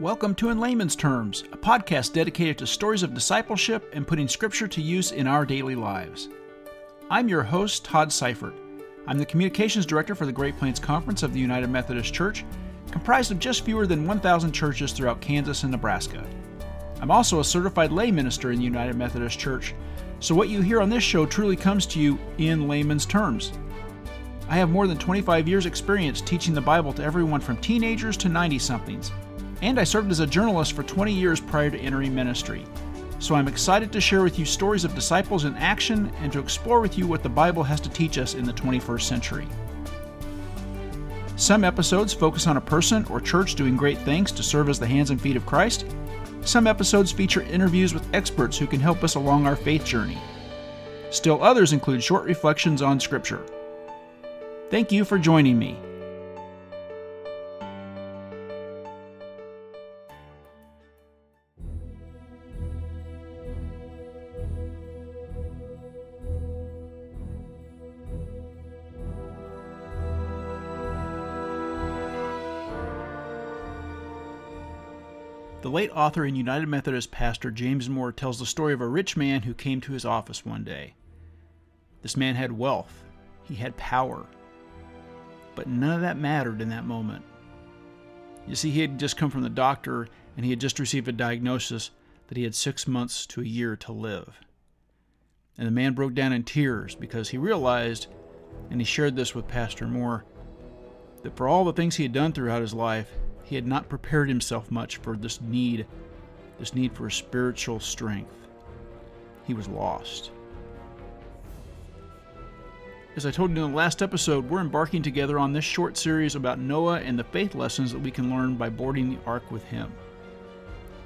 Welcome to In Layman's Terms, a podcast dedicated to stories of discipleship and putting Scripture to use in our daily lives. I'm your host, Todd Seifert. I'm the Communications Director for the Great Plains Conference of the United Methodist Church, comprised of just fewer than 1,000 churches throughout Kansas and Nebraska. I'm also a certified lay minister in the United Methodist Church, so what you hear on this show truly comes to you in layman's terms. I have more than 25 years' experience teaching the Bible to everyone from teenagers to 90 somethings and I served as a journalist for 20 years prior to entering ministry. So I'm excited to share with you stories of disciples in action and to explore with you what the Bible has to teach us in the 21st century. Some episodes focus on a person or church doing great things to serve as the hands and feet of Christ. Some episodes feature interviews with experts who can help us along our faith journey. Still others include short reflections on Scripture. Thank you for joining me. The late author and United Methodist pastor James Moore tells the story of a rich man who came to his office one day. This man had wealth, he had power, but none of that mattered in that moment. You see, he had just come from the doctor and he had just received a diagnosis that he had six months to a year to live. And the man broke down in tears because he realized, and he shared this with Pastor Moore, that for all the things he had done throughout his life, he had not prepared himself much for this need, this need for spiritual strength. He was lost. As I told you in the last episode, we're embarking together on this short series about Noah and the faith lessons that we can learn by boarding the ark with him.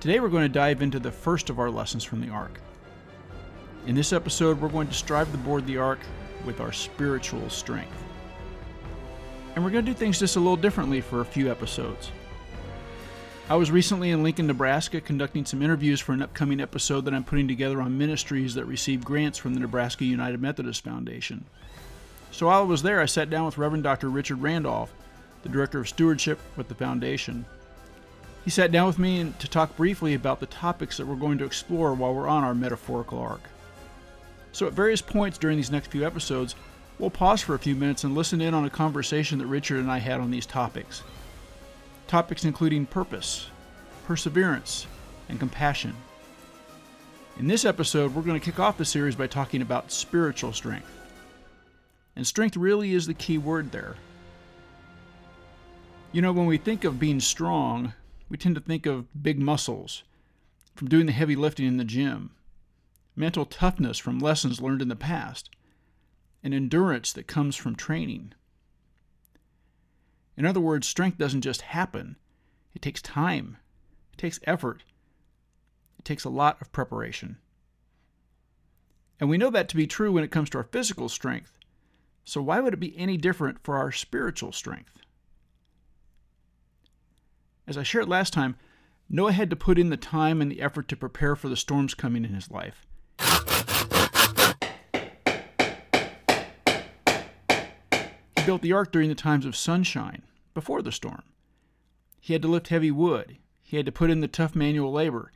Today we're going to dive into the first of our lessons from the ark. In this episode, we're going to strive to board the ark with our spiritual strength. And we're going to do things just a little differently for a few episodes. I was recently in Lincoln, Nebraska, conducting some interviews for an upcoming episode that I'm putting together on ministries that receive grants from the Nebraska United Methodist Foundation. So while I was there, I sat down with Reverend Dr. Richard Randolph, the Director of Stewardship with the Foundation. He sat down with me to talk briefly about the topics that we're going to explore while we're on our metaphorical ark. So at various points during these next few episodes, we'll pause for a few minutes and listen in on a conversation that Richard and I had on these topics topics including purpose, perseverance, and compassion. In this episode, we're going to kick off the series by talking about spiritual strength. And strength really is the key word there. You know, when we think of being strong, we tend to think of big muscles from doing the heavy lifting in the gym, mental toughness from lessons learned in the past, and endurance that comes from training. In other words, strength doesn't just happen, it takes time, it takes effort, it takes a lot of preparation. And we know that to be true when it comes to our physical strength. So, why would it be any different for our spiritual strength? As I shared last time, Noah had to put in the time and the effort to prepare for the storms coming in his life. He built the ark during the times of sunshine, before the storm. He had to lift heavy wood, he had to put in the tough manual labor,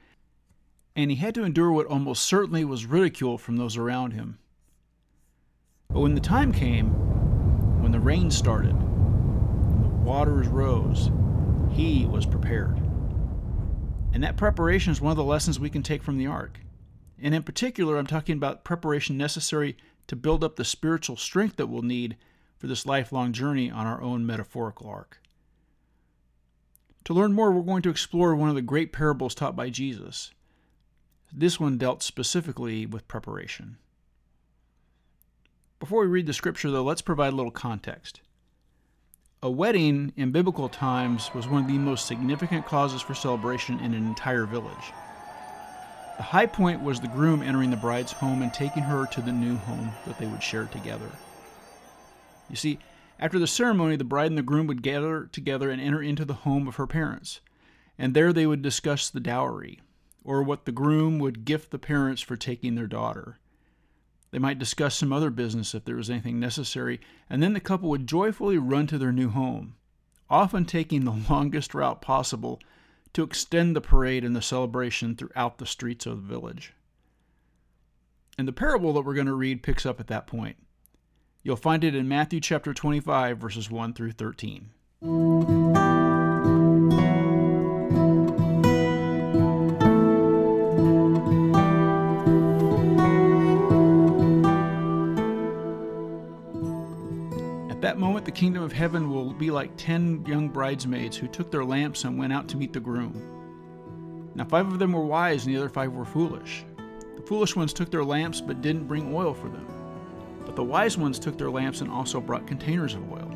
and he had to endure what almost certainly was ridicule from those around him. But when the time came, when the rain started, the waters rose, he was prepared. And that preparation is one of the lessons we can take from the ark. And in particular, I'm talking about preparation necessary to build up the spiritual strength that we'll need for this lifelong journey on our own metaphorical ark. To learn more, we're going to explore one of the great parables taught by Jesus. This one dealt specifically with preparation. Before we read the scripture, though, let's provide a little context. A wedding in biblical times was one of the most significant causes for celebration in an entire village. The high point was the groom entering the bride's home and taking her to the new home that they would share together. You see, after the ceremony, the bride and the groom would gather together and enter into the home of her parents, and there they would discuss the dowry, or what the groom would gift the parents for taking their daughter. They might discuss some other business if there was anything necessary, and then the couple would joyfully run to their new home, often taking the longest route possible to extend the parade and the celebration throughout the streets of the village. And the parable that we're going to read picks up at that point. You'll find it in Matthew chapter 25, verses 1 through 13. At that moment, the kingdom of heaven will be like ten young bridesmaids who took their lamps and went out to meet the groom. Now, five of them were wise, and the other five were foolish. The foolish ones took their lamps but didn't bring oil for them. But the wise ones took their lamps and also brought containers of oil.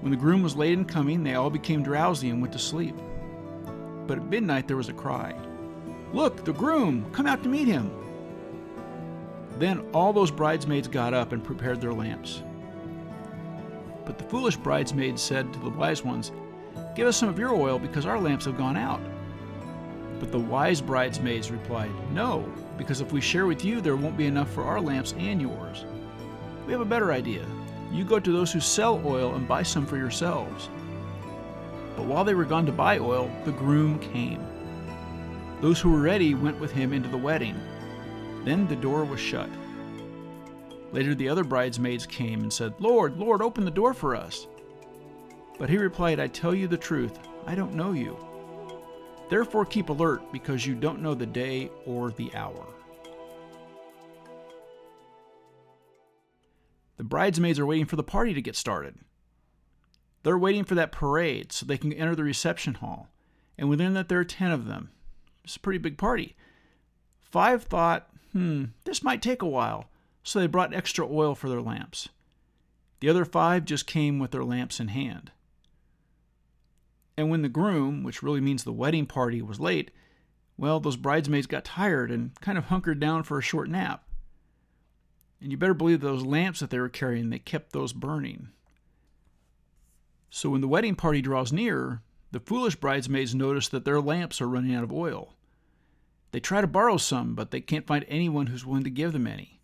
When the groom was late in coming, they all became drowsy and went to sleep. But at midnight there was a cry Look, the groom! Come out to meet him! Then all those bridesmaids got up and prepared their lamps. But the foolish bridesmaids said to the wise ones, Give us some of your oil because our lamps have gone out. But the wise bridesmaids replied, No, because if we share with you, there won't be enough for our lamps and yours. We have a better idea. You go to those who sell oil and buy some for yourselves. But while they were gone to buy oil, the groom came. Those who were ready went with him into the wedding. Then the door was shut. Later, the other bridesmaids came and said, Lord, Lord, open the door for us. But he replied, I tell you the truth, I don't know you. Therefore, keep alert, because you don't know the day or the hour. The bridesmaids are waiting for the party to get started. They're waiting for that parade so they can enter the reception hall. And within that, there are 10 of them. It's a pretty big party. Five thought, hmm, this might take a while so they brought extra oil for their lamps. The other five just came with their lamps in hand. And when the groom, which really means the wedding party, was late, well, those bridesmaids got tired and kind of hunkered down for a short nap. And you better believe those lamps that they were carrying, they kept those burning. So when the wedding party draws near, the foolish bridesmaids notice that their lamps are running out of oil. They try to borrow some, but they can't find anyone who's willing to give them any.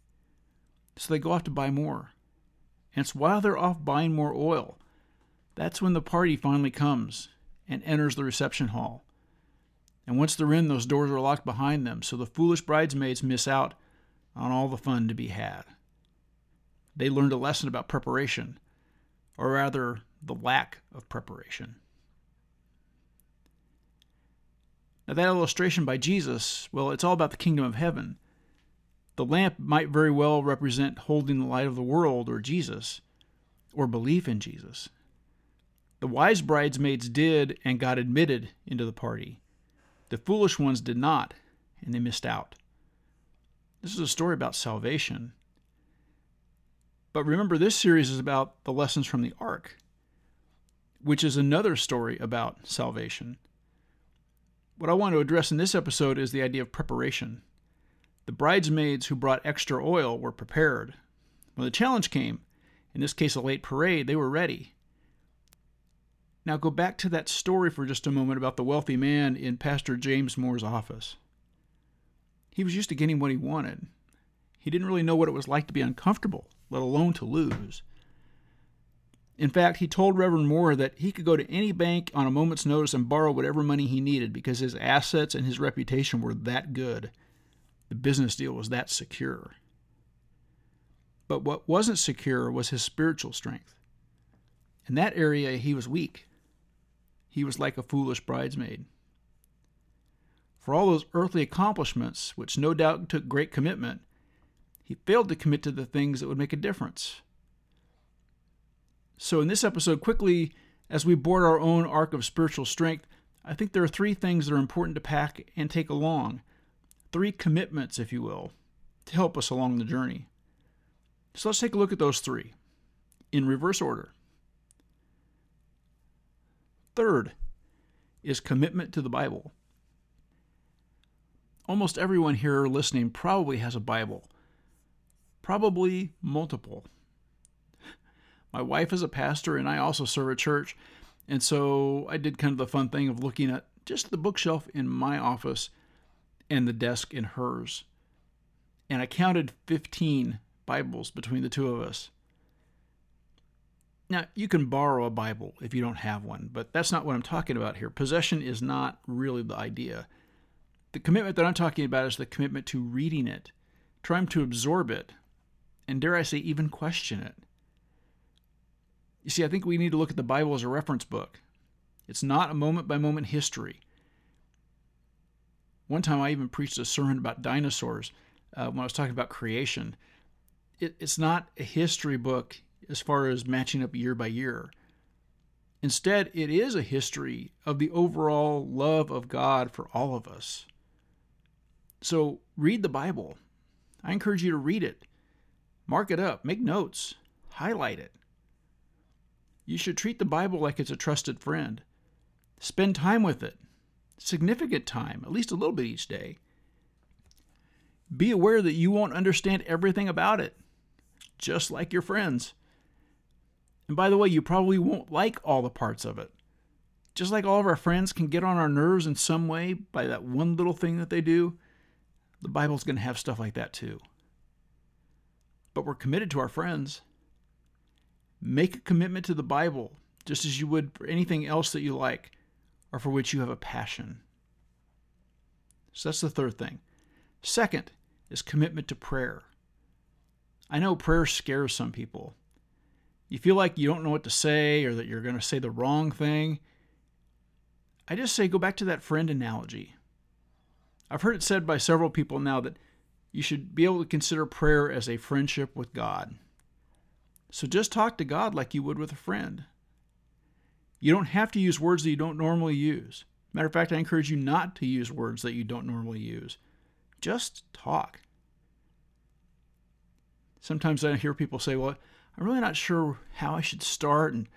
So they go off to buy more. And it's while they're off buying more oil, that's when the party finally comes and enters the reception hall. And once they're in, those doors are locked behind them, so the foolish bridesmaids miss out on all the fun to be had. They learned a lesson about preparation, or rather, the lack of preparation. Now, that illustration by Jesus, well, it's all about the kingdom of heaven. The lamp might very well represent holding the light of the world or Jesus, or belief in Jesus. The wise bridesmaids did and got admitted into the party. The foolish ones did not, and they missed out. This is a story about salvation. But remember, this series is about the lessons from the ark, which is another story about salvation. What I want to address in this episode is the idea of preparation. The bridesmaids who brought extra oil were prepared. When the challenge came, in this case a late parade, they were ready. Now go back to that story for just a moment about the wealthy man in Pastor James Moore's office. He was used to getting what he wanted. He didn't really know what it was like to be uncomfortable, let alone to lose. In fact, he told Reverend Moore that he could go to any bank on a moment's notice and borrow whatever money he needed because his assets and his reputation were that good. The business deal was that secure. But what wasn't secure was his spiritual strength. In that area, he was weak. He was like a foolish bridesmaid. For all those earthly accomplishments, which no doubt took great commitment, he failed to commit to the things that would make a difference. So, in this episode, quickly, as we board our own ark of spiritual strength, I think there are three things that are important to pack and take along three commitments, if you will, to help us along the journey. So let's take a look at those three in reverse order. Third is commitment to the Bible. Almost everyone here listening probably has a Bible, probably multiple. My wife is a pastor, and I also serve a church, and so I did kind of the fun thing of looking at just the bookshelf in my office and the desk in hers. And I counted 15 Bibles between the two of us. Now, you can borrow a Bible if you don't have one, but that's not what I'm talking about here. Possession is not really the idea. The commitment that I'm talking about is the commitment to reading it, trying to absorb it, and dare I say, even question it. You see, I think we need to look at the Bible as a reference book. It's not a moment by moment history. One time I even preached a sermon about dinosaurs uh, when I was talking about creation. It, it's not a history book as far as matching up year by year. Instead, it is a history of the overall love of God for all of us. So read the Bible. I encourage you to read it. Mark it up, make notes, highlight it. You should treat the Bible like it's a trusted friend. Spend time with it, significant time, at least a little bit each day. Be aware that you won't understand everything about it, just like your friends. And by the way, you probably won't like all the parts of it. Just like all of our friends can get on our nerves in some way by that one little thing that they do, the Bible's going to have stuff like that too. But we're committed to our friends. Make a commitment to the Bible, just as you would for anything else that you like or for which you have a passion. So that's the third thing. Second is commitment to prayer. I know prayer scares some people you feel like you don't know what to say or that you're going to say the wrong thing, I just say go back to that friend analogy. I've heard it said by several people now that you should be able to consider prayer as a friendship with God. So just talk to God like you would with a friend. You don't have to use words that you don't normally use. Matter of fact, I encourage you not to use words that you don't normally use. Just talk. Sometimes I hear people say, well, I'm really not sure how I should start, and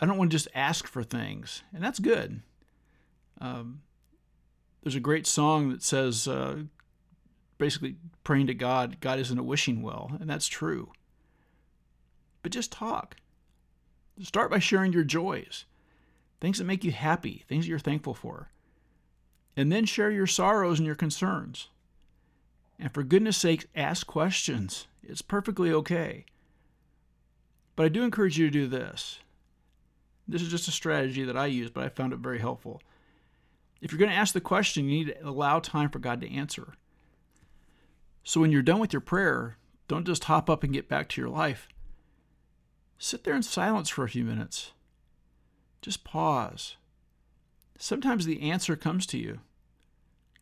I don't want to just ask for things, and that's good. Um, there's a great song that says, uh, basically praying to God, God isn't a wishing well, and that's true. But just talk. Start by sharing your joys, things that make you happy, things that you're thankful for. And then share your sorrows and your concerns. And for goodness sake, ask questions. It's perfectly okay. But I do encourage you to do this. This is just a strategy that I use, but I found it very helpful. If you're going to ask the question, you need to allow time for God to answer. So when you're done with your prayer, don't just hop up and get back to your life. Sit there in silence for a few minutes. Just pause. Sometimes the answer comes to you.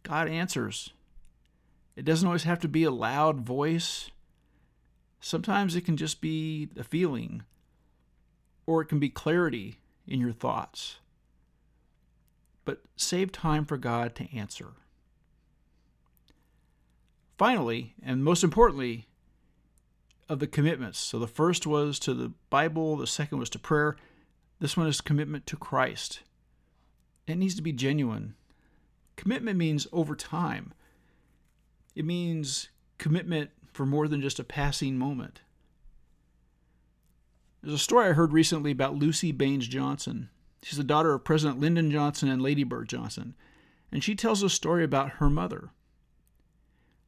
God answers. It doesn't always have to be a loud voice Sometimes it can just be a feeling, or it can be clarity in your thoughts. But save time for God to answer. Finally, and most importantly, of the commitments. So the first was to the Bible, the second was to prayer. This one is commitment to Christ. It needs to be genuine. Commitment means over time. It means commitment for more than just a passing moment. There's a story I heard recently about Luci Baines Johnson. She's the daughter of President Lyndon Johnson and Lady Bird Johnson, and she tells a story about her mother.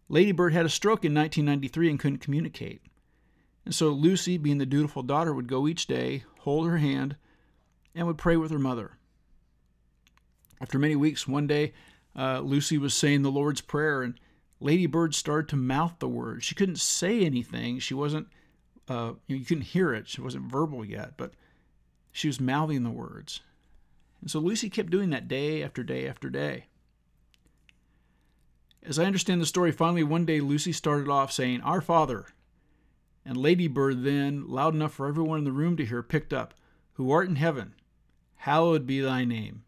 Lady Bird had a stroke in 1993 and couldn't communicate. And so Luci, being the dutiful daughter, would go each day, hold her hand, and would pray with her mother. After many weeks, one day, uh, Luci was saying the Lord's Prayer, and Lady Bird started to mouth the words. She couldn't say anything. She wasn't, uh, you, know, you couldn't hear it. She wasn't verbal yet, but she was mouthing the words. And so Luci kept doing that day after day after day. As I understand the story, finally one day Luci started off saying, Our Father. And Lady Bird then, loud enough for everyone in the room to hear, picked up, Who art in heaven, hallowed be thy name,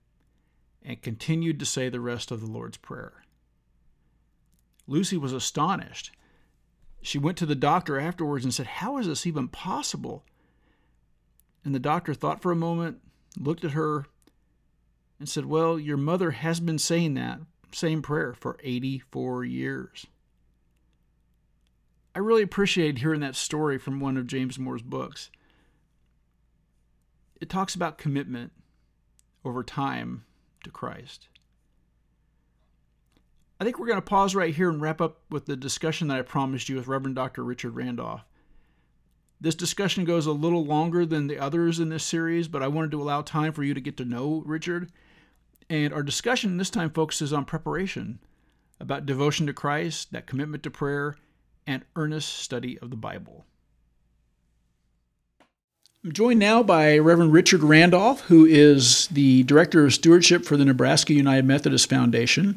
and continued to say the rest of the Lord's Prayer. Luci was astonished. She went to the doctor afterwards and said, How is this even possible? And the doctor thought for a moment, looked at her, and said, Well, your mother has been saying that same prayer for 84 years. I really appreciated hearing that story from one of James Moore's books. It talks about commitment over time to Christ. I think we're going to pause right here and wrap up with the discussion that I promised you with Reverend Dr. Richard Randolph. This discussion goes a little longer than the others in this series, but I wanted to allow time for you to get to know Richard. And our discussion this time focuses on preparation, about devotion to Christ, that commitment to prayer, and earnest study of the Bible. I'm joined now by Reverend Richard Randolph, who is the Director of Stewardship for the Nebraska United Methodist Foundation.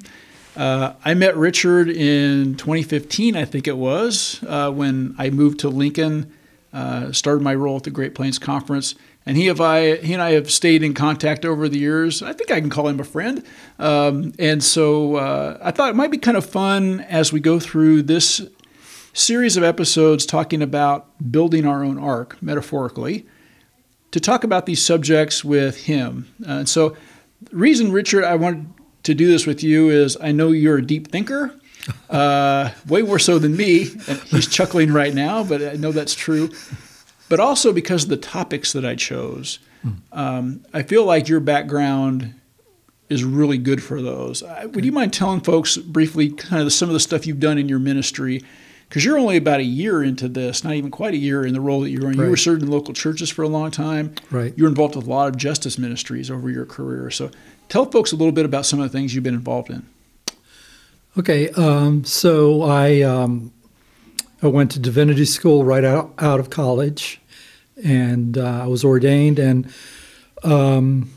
Uh, I met Richard in 2015, I think it was, uh, when I moved to Lincoln, uh, started my role at the Great Plains Conference. And he, have I, he and I have stayed in contact over the years. I think I can call him a friend. Um, and so uh, I thought it might be kind of fun as we go through this series of episodes talking about building our own ark, metaphorically, to talk about these subjects with him. Uh, and so, the reason, Richard, I wanted to do this with you is I know you're a deep thinker, uh, way more so than me. And he's chuckling right now, but I know that's true. But also because of the topics that I chose. Um, I feel like your background is really good for those. Would you mind telling folks briefly kind of some of the stuff you've done in your ministry because you're only about a year into this, not even quite a year in the role that you're in. Right. You were serving in local churches for a long time. Right. You were involved with a lot of justice ministries over your career. So tell folks a little bit about some of the things you've been involved in. Okay, um, so I um, I went to divinity school right out, out of college, and uh, I was ordained, and um,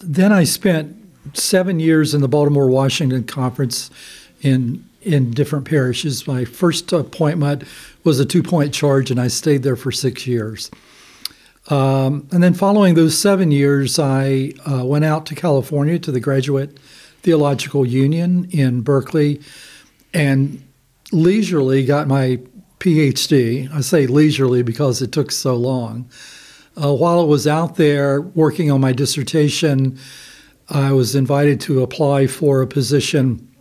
then I spent seven years in the Baltimore Washington Conference in in different parishes. My first appointment was a two point charge, and I stayed there for six years. Um, and then, following those seven years, I uh, went out to California to the Graduate Theological Union in Berkeley and leisurely got my PhD. I say leisurely because it took so long. Uh, while I was out there working on my dissertation, I was invited to apply for a position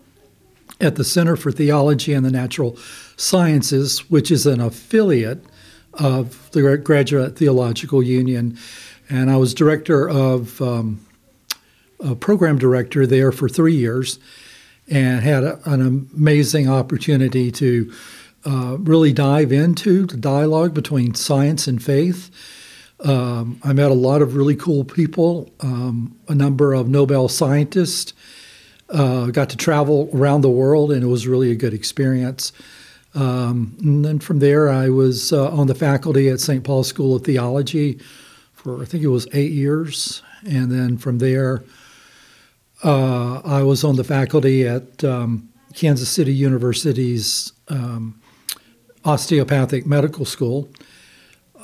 at the Center for Theology and the Natural Sciences, which is an affiliate of the Graduate Theological Union. And I was director of, um, a program director there for three years and had a, an amazing opportunity to uh, really dive into the dialogue between science and faith. Um, I met a lot of really cool people, um, a number of Nobel scientists uh, got to travel around the world, and it was really a good experience. Um, and then from there, I was uh, on the faculty at St. Paul School of Theology for I think it was eight years, and then from there, uh, I was on the faculty at um, Kansas City University's um, osteopathic medical school.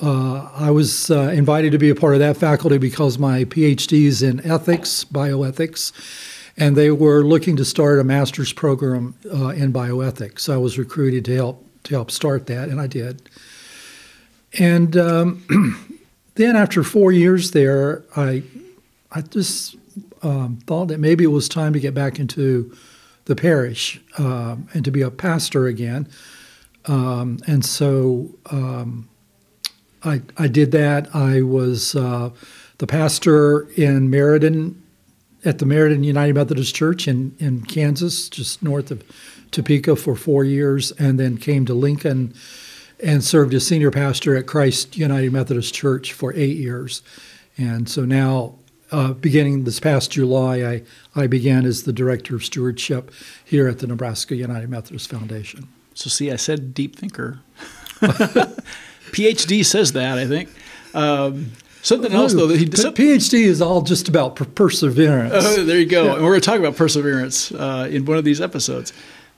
Uh, I was uh, invited to be a part of that faculty because my PhD is in ethics, bioethics, and they were looking to start a master's program uh, in bioethics. So I was recruited to help to help start that, and I did. And um, then after four years there, I I just um, thought that maybe it was time to get back into the parish um, and to be a pastor again. Um, and so um, I I did that. I was uh, the pastor in Meriden at the Meriden United Methodist Church in, in Kansas, just north of Topeka, for four years, and then came to Lincoln and served as senior pastor at Christ United Methodist Church for eight years. And so now, uh, beginning this past July, I, I began as the director of stewardship here at the Nebraska United Methodist Foundation. So, see, I said deep thinker. PhD says that, I think. Um, Something else, though, that he some, PhD is all just about per- perseverance. Oh, there you go. Yeah. And we're going to talk about perseverance uh, in one of these episodes.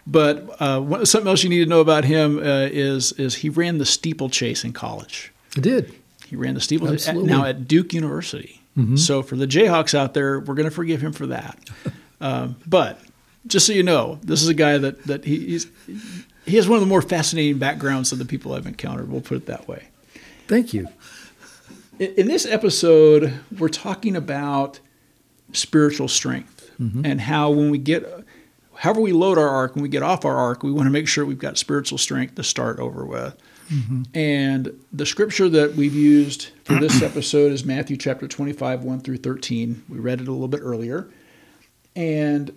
But uh, something else you need to know about him uh, is is he ran the steeplechase in college. He did. He ran the steeplechase at, now at Duke University. Mm-hmm. So for the Jayhawks out there, we're going to forgive him for that. um, but just so you know, this is a guy that that he, he's he has one of the more fascinating backgrounds of the people I've encountered. We'll put it that way. Thank you. In this episode, we're talking about spiritual strength mm-hmm. and how when we get, however we load our ark, when we get off our ark, we want to make sure we've got spiritual strength to start over with. Mm-hmm. And the scripture that we've used for this episode is Matthew chapter 25, 1 through 13. We read it a little bit earlier. And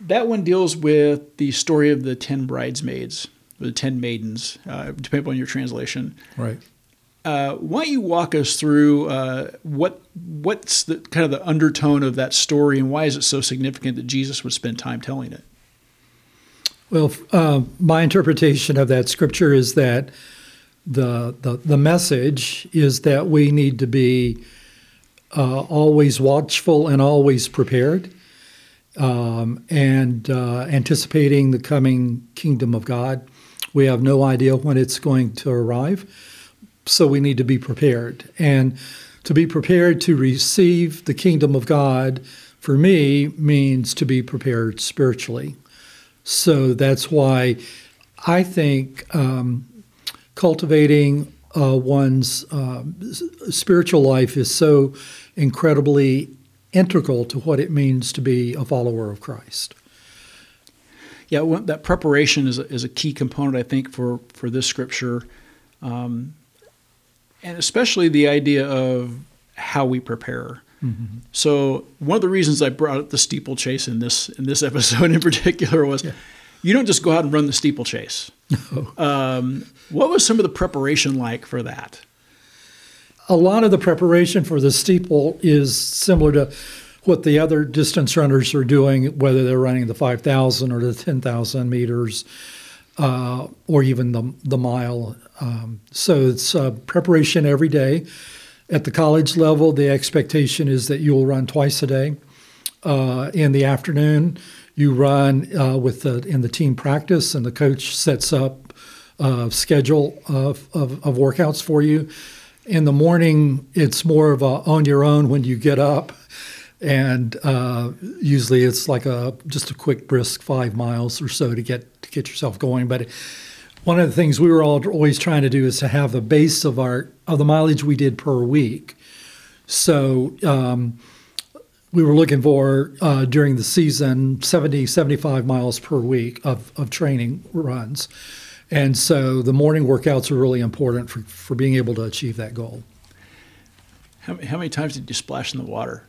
that one deals with the story of the ten bridesmaids, the ten maidens, uh, depending on your translation. Right. Uh, why don't you walk us through uh, what what's the kind of the undertone of that story, and why is it so significant that Jesus would spend time telling it? Well, uh, my interpretation of that scripture is that the the, the message is that we need to be uh, always watchful and always prepared, um, and uh, anticipating the coming kingdom of God. We have no idea when it's going to arrive, so we need to be prepared. And to be prepared to receive the kingdom of God, for me, means to be prepared spiritually. So that's why I think um, cultivating uh, one's uh, spiritual life is so incredibly integral to what it means to be a follower of Christ. Yeah, well, that preparation is a, is a key component, I think, for for this scripture, um, and especially the idea of how we prepare. Mm-hmm. So one of the reasons I brought up the steeplechase in this in this episode in particular was yeah. you don't just go out and run the steeplechase. No. Um, what was some of the preparation like for that? A lot of the preparation for the steeple is similar to what the other distance runners are doing, whether they're running the 5,000 or the 10,000 meters, uh, or even the, the mile. Um, so it's uh, preparation every day. At the college level, the expectation is that you will run twice a day. Uh, in the afternoon, you run uh, with the, in the team practice, and the coach sets up a schedule of, of, of workouts for you. In the morning, it's more of a on your own when you get up and uh, usually it's like a just a quick brisk five miles or so to get to get yourself going. But one of the things we were all always trying to do is to have the base of our of the mileage we did per week. So um, we were looking for uh, during the season 70, 75 miles per week of, of training runs. And so the morning workouts are really important for, for being able to achieve that goal. How, how many times did you splash in the water?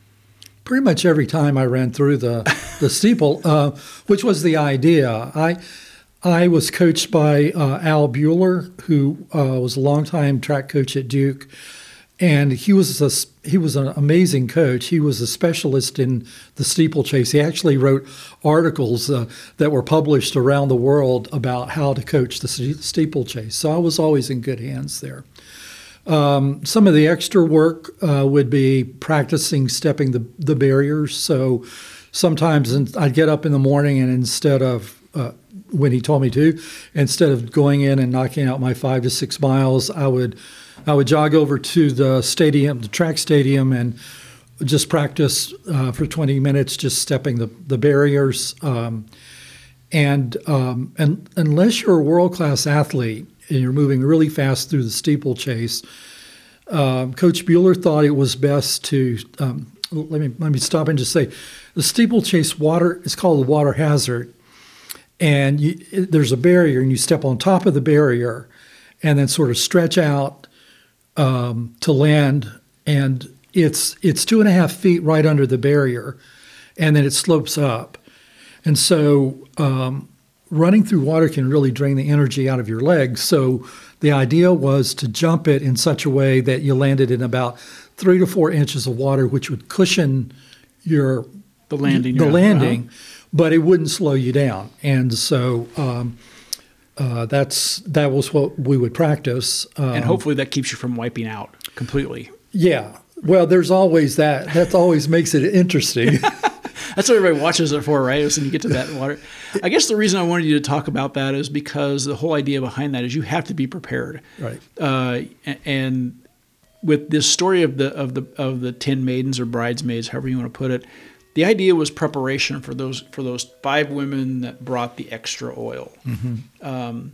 Pretty much every time I ran through the, the steeple, uh, which was the idea. I I was coached by uh, Al Buehler, who uh, was a longtime track coach at Duke, and he was a, he was an amazing coach. He was a specialist in the steeplechase. He actually wrote articles uh, that were published around the world about how to coach the steeplechase. So I was always in good hands there. Um, some of the extra work uh, would be practicing stepping the, the barriers. So sometimes I'd get up in the morning and instead of uh, when he told me to. Instead of going in and knocking out my five to six miles, I would I would jog over to the stadium, the track stadium, and just practice uh, for 20 minutes, just stepping the the barriers. Um, and um, and unless you're a world class athlete and you're moving really fast through the steeplechase, uh, Coach Buehler thought it was best to um, let me let me stop and just say the steeplechase water is called the water hazard and you, there's a barrier, and you step on top of the barrier, and then sort of stretch out um, to land, and it's it's two and a half feet right under the barrier, and then it slopes up, and so um, running through water can really drain the energy out of your legs. So the idea was to jump it in such a way that you landed in about three to four inches of water, which would cushion your the landing. The landing. Uh-huh but it wouldn't slow you down. And so um, uh, that's that was what we would practice. Um, and hopefully that keeps you from wiping out completely. Yeah. Well, there's always that. That always makes it interesting. That's what everybody watches it for, right? Is when you get to that water. I guess the reason I wanted you to talk about that is because the whole idea behind that is you have to be prepared. Right. Uh, and with this story of the of the of the ten maidens or bridesmaids, however you want to put it, the idea was preparation for those for those five women that brought the extra oil. Because mm-hmm. um,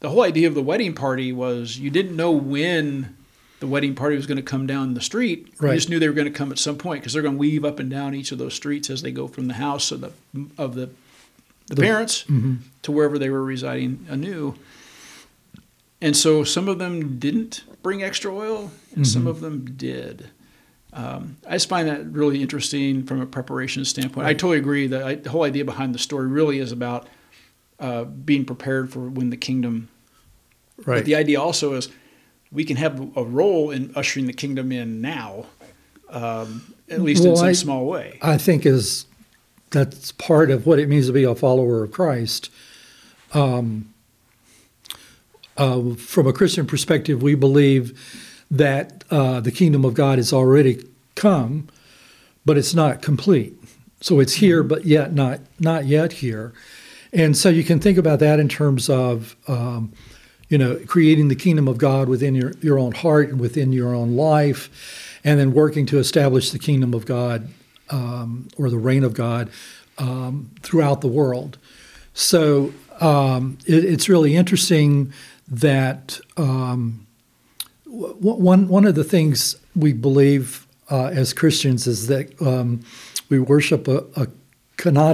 the whole idea of the wedding party was you didn't know when the wedding party was going to come down the street. Right. You just knew they were going to come at some point because they're going to weave up and down each of those streets as they go from the house of the of the, the, the parents mm-hmm. to wherever they were residing anew. And so some of them didn't bring extra oil, and mm-hmm. some of them did. Um, I just find that really interesting from a preparation standpoint. I totally agree that I, the whole idea behind the story really is about uh, being prepared for when the kingdom. Right. But the idea also is we can have a role in ushering the kingdom in now, um, at least Well, in some I- small way. I think is that's part of what it means to be a follower of Christ. Um, uh, from a Christian perspective, we believe that uh, the kingdom of God has already come, but it's not complete. So it's here, but yet not not yet here. And so you can think about that in terms of, um, you know, creating the kingdom of God within your, your own heart and within your own life, and then working to establish the kingdom of God um, or the reign of God um, throughout the world. So um, it, it's really interesting that um, one one of the things we believe uh, as Christians is that um, we worship a, a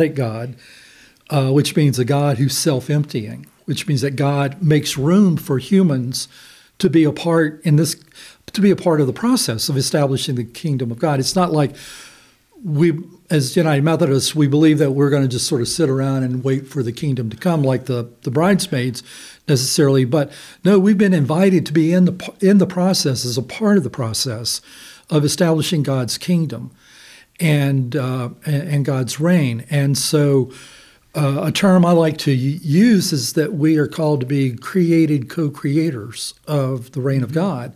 God, uh, which means a God who's self-emptying, which means that God makes room for humans to be a part in this to be a part of the process of establishing the kingdom of God. It's not like we as United Methodists, we believe that we're going to just sort of sit around and wait for the kingdom to come, like the, the bridesmaids necessarily. But no, we've been invited to be in the in the process as a part of the process of establishing God's kingdom and uh, and, God's reign. And so, uh, a term I like to use is that we are called to be created co-creators of the reign of God.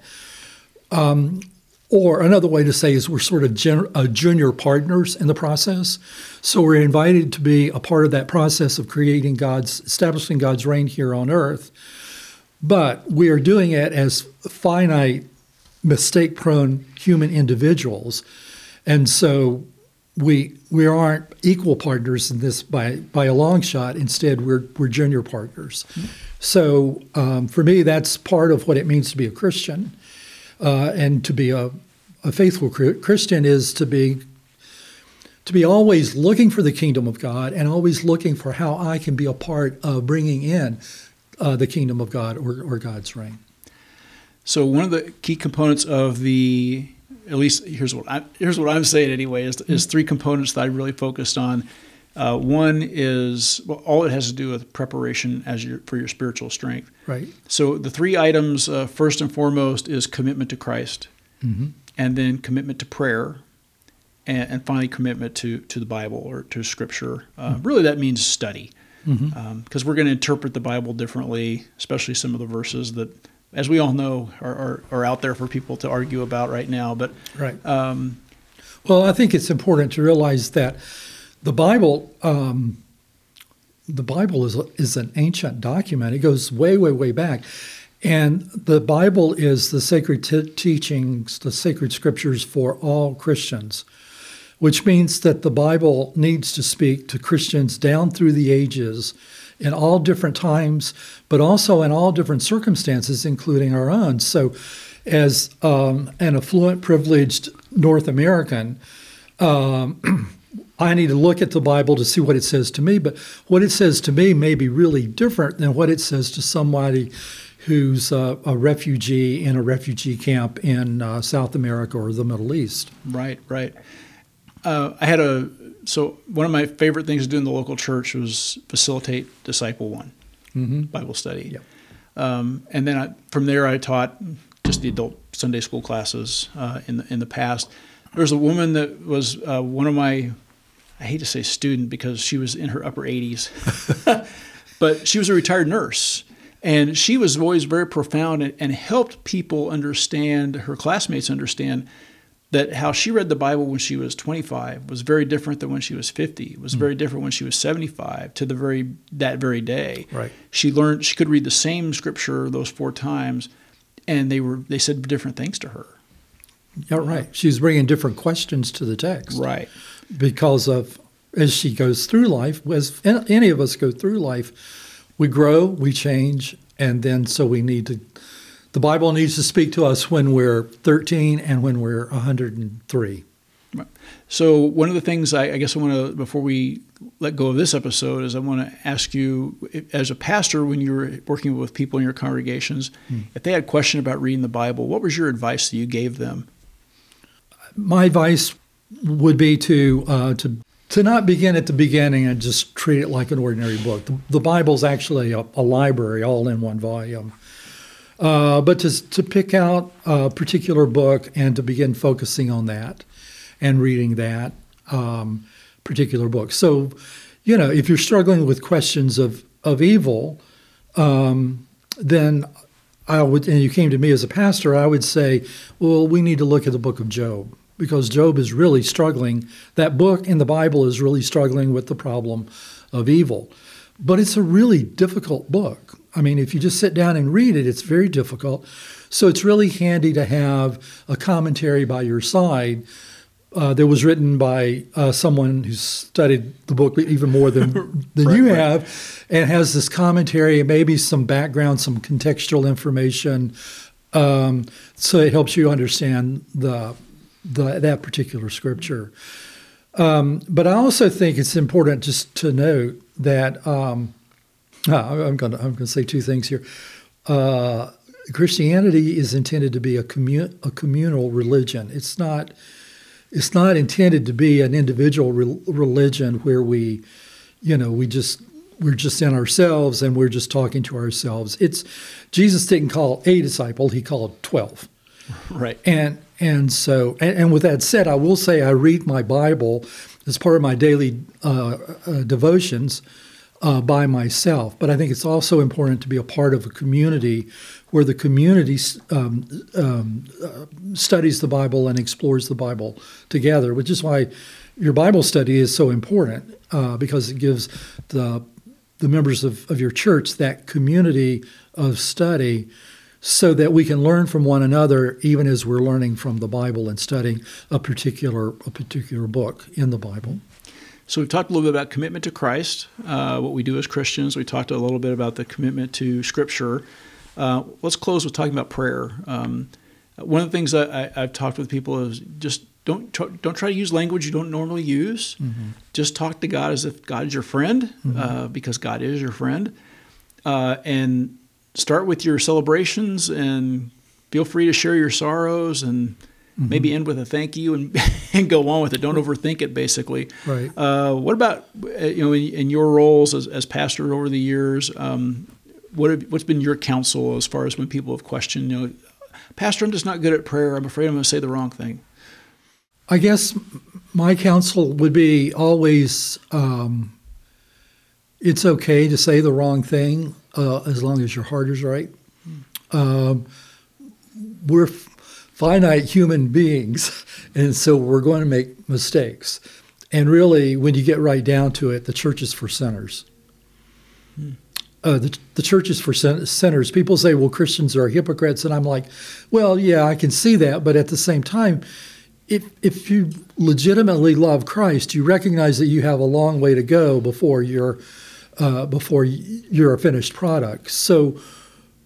Or another way to say is we're sort of gen- uh, junior partners in the process. So we're invited to be a part of that process of creating God's, establishing God's reign here on earth. But we are doing it as finite, mistake prone human individuals. And so we, we aren't equal partners in this by, by a long shot. Instead, we're, we're junior partners. So um, for me, that's part of what it means to be a Christian uh, and to be a, a faithful Christian is to be to be always looking for the kingdom of God and always looking for how I can be a part of bringing in uh, the kingdom of God or, or God's reign. So one of the key components of the at least here's what I here's what I'm saying anyway is, is three components that I really focused on. Uh, one is well, all it has to do with preparation as your for your spiritual strength. Right. So the three items, uh, first and foremost, is commitment to Christ, and then commitment to prayer, and, and finally commitment to to the Bible or to Scripture. Uh, Really, that means study, because we're going to interpret the Bible differently, especially some of the verses that, as we all know, are, are, are out there for people to argue about right now. But Right. um, Well, I think it's important to realize that the Bible, um, the Bible is is an ancient document. It goes way, way, way back, and the Bible is the sacred t- teachings, the sacred scriptures for all Christians, which means that the Bible needs to speak to Christians down through the ages. In all different times, but also in all different circumstances, including our own. So, as um, an affluent, privileged North American, um, I need to look at the Bible to see what it says to me, but what it says to me may be really different than what it says to somebody who's uh, a refugee in a refugee camp in uh, South America or the Middle East. Right, right. Uh, I had a so one of my favorite things to do in the local church was facilitate Disciple One Bible study, Yep. um, and then I, from there I taught just the adult Sunday school classes uh, in the in the past. There was a woman that was uh, one of my I hate to say student because she was in her upper 80s, but she was a retired nurse. And she was always very profound and, and helped people understand, her classmates understand, that how she read the Bible when she was 25 was very different than when she was 50. It was hmm. very different when she was 75 to the very that very day. Right. She learned she could read the same scripture those four times, and they were they said different things to her. Yeah, right. She's bringing different questions to the text. Right. Because of as she goes through life, as any of us go through life, we grow, we change, and then so we need to. The Bible needs to speak to us when we're 13 and when we're 103. Right. So one of the things I, I guess I want to before we let go of this episode is I want to ask you, as a pastor, when you were working with people in your congregations, hmm. if they had a question about reading the Bible, what was your advice that you gave them? my advice would be to uh, to to not begin at the beginning and just treat it like an ordinary book. The, the Bible's actually a, a, library, all in one volume. Uh, but to to pick out a particular book and to begin focusing on that and reading that um, particular book. So, you know, if you're struggling with questions of of evil, um, then I would, and you came to me as a pastor, I would say, well, we need to look at the book of Job because Job is really struggling. That book in the Bible is really struggling with the problem of evil. But it's a really difficult book. I mean, if you just sit down and read it, it's very difficult. So it's really handy to have a commentary by your side uh, that was written by uh, someone who's studied the book even more than than right, you right. have, and has this commentary and maybe some background, some contextual information, um, so it helps you understand the, the that particular scripture. Um, but I also think it's important just to note that um, ah, I'm going to I'm going to say two things here. Uh, Christianity is intended to be a, commun- a communal religion. It's not it's not intended to be an individual re- religion where we, you know, we just we're just in ourselves and we're just talking to ourselves. It's Jesus didn't call a disciple; he called twelve. Right. And and so and, and with that said, I will say I read my Bible as part of my daily uh, uh, devotions uh, by myself. But I think it's also important to be a part of a community where the community um, um, uh, studies the Bible and explores the Bible together, which is why your Bible study is so important uh, because it gives the the members of, of your church that community of study so that we can learn from one another even as we're learning from the Bible and studying a particular a particular book in the Bible. So we've talked a little bit about commitment to Christ, uh, what we do as Christians. We talked a little bit about the commitment to Scripture. Uh, let's close with talking about prayer. Um, one of the things I, have talked with people is just don't tr- don't try to use language you don't normally use. Mm-hmm. Just talk to God as if God is your friend, mm-hmm. uh, because God is your friend. Uh, and start with your celebrations, and feel free to share your sorrows and Mm-hmm. Maybe end with a thank you and, and go on with it. Don't overthink it. Basically, right. Uh, what about uh, you know in, in, your roles as, as pastor over the years? Um, what have, what's been your counsel as far as when people have questioned? You know, Pastor, I'm just not good at prayer. I'm afraid I'm going to say the wrong thing. I guess my counsel would be always um, it's okay to say the wrong thing uh, as long as your heart is right. Um, we're finite human beings, and so we're going to make mistakes. And really, when you get right down to it, the church is for sinners. Hmm. Uh, the, the church is for sinners. People say, well, Christians are hypocrites. And I'm like, well, yeah, I can see that. But at the same time, if, if you legitimately love Christ, you recognize that you have a long way to go before you're, uh, before you're a finished product. So,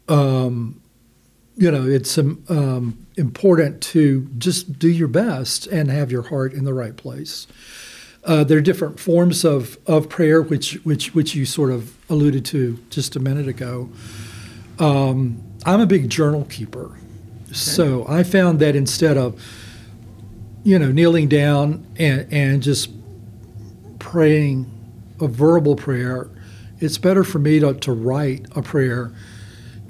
um, you know, it's um, important to just do your best and have your heart in the right place. Uh, there are different forms of, of prayer, which, which, which you sort of alluded to just a minute ago. Um, I'm a big journal keeper. Okay. So I found that instead of, you know, kneeling down and, and just praying a verbal prayer, it's better for me to, to write a prayer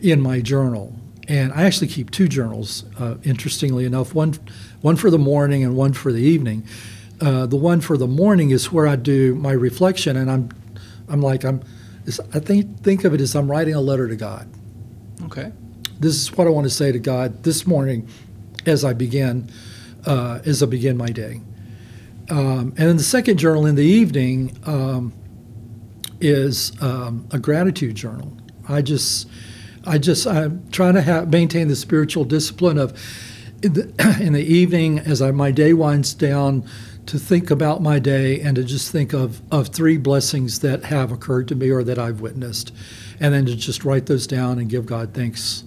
in my journal and I actually keep two journals. Uh, interestingly enough, one one for the morning and one for the evening. Uh, the one for the morning is where I do my reflection, and I'm I'm like I'm I think think of it as I'm writing a letter to God. Okay. This is what I want to say to God this morning, as I begin uh, as I begin my day. Um, and then the second journal in the evening um, is um, a gratitude journal. I just I just I'm trying to have, maintain the spiritual discipline of in the, in the evening as I, my day winds down to think about my day and to just think of, of three blessings that have occurred to me or that I've witnessed, and then to just write those down and give God thanks.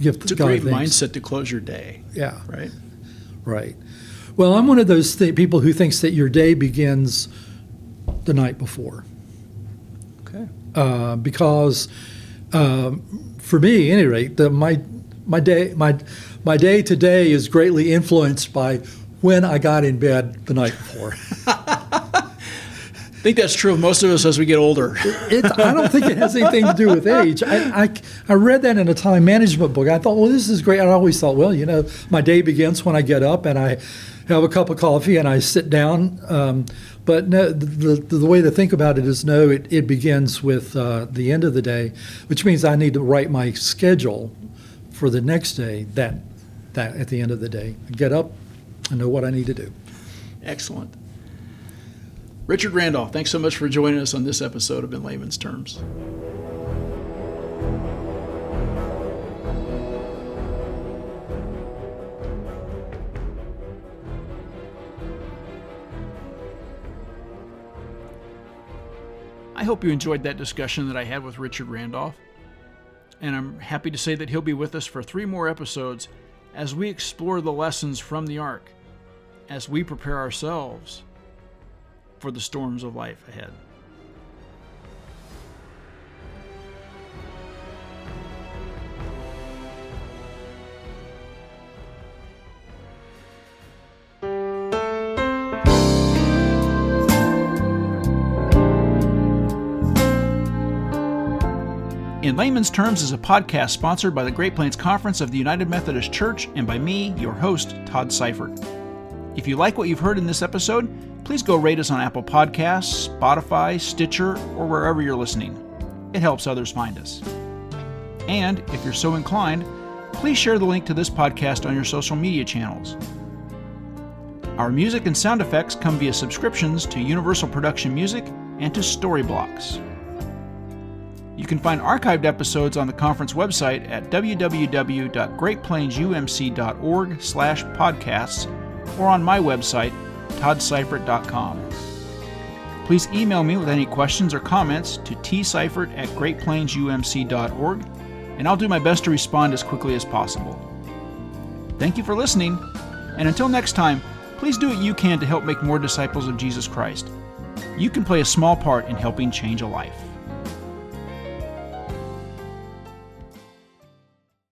Give it's God a great thanks. mindset to close your day. Yeah. Right. Right. Well, I'm one of those th- people who thinks that your day begins the night before. Uh, because um, for me, any rate, the, my my day my my day today is greatly influenced by when I got in bed the night before. I think that's true of most of us as we get older. It, I don't think it has anything to do with age. I, I, I, read that in a time management book. I thought, well, this is great. I always thought, well, you know, my day begins when I get up and I have a cup of coffee and I sit down. Um, but no, the, the, the, way to think about it is no, it, it begins with uh, the end of the day, which means I need to write my schedule for the next day that, that at the end of the day. I get up, I know what I need to do. Excellent. Richard Randolph, thanks so much for joining us on this episode of In Layman's Terms. I hope you enjoyed that discussion that I had with Richard Randolph. And I'm happy to say that he'll be with us for three more episodes as we explore the lessons from the Ark, as we prepare ourselves for the storms of life ahead. In Layman's Terms is a podcast sponsored by the Great Plains Conference of the United Methodist Church and by me, your host, Todd Seifert. If you like what you've heard in this episode, please go rate us on Apple Podcasts, Spotify, Stitcher, or wherever you're listening. It helps others find us. And if you're so inclined, please share the link to this podcast on your social media channels. Our music and sound effects come via subscriptions to Universal Production Music and to Storyblocks. You can find archived episodes on the conference website at www.greatplainsumc.org/podcasts or on my website toddseifert.com. Please email me with any questions or comments to tseifert at greatplainsumc.org, and I'll do my best to respond as quickly as possible. Thank you for listening, and until next time, please do what you can to help make more disciples of Jesus Christ. You can play a small part in helping change a life.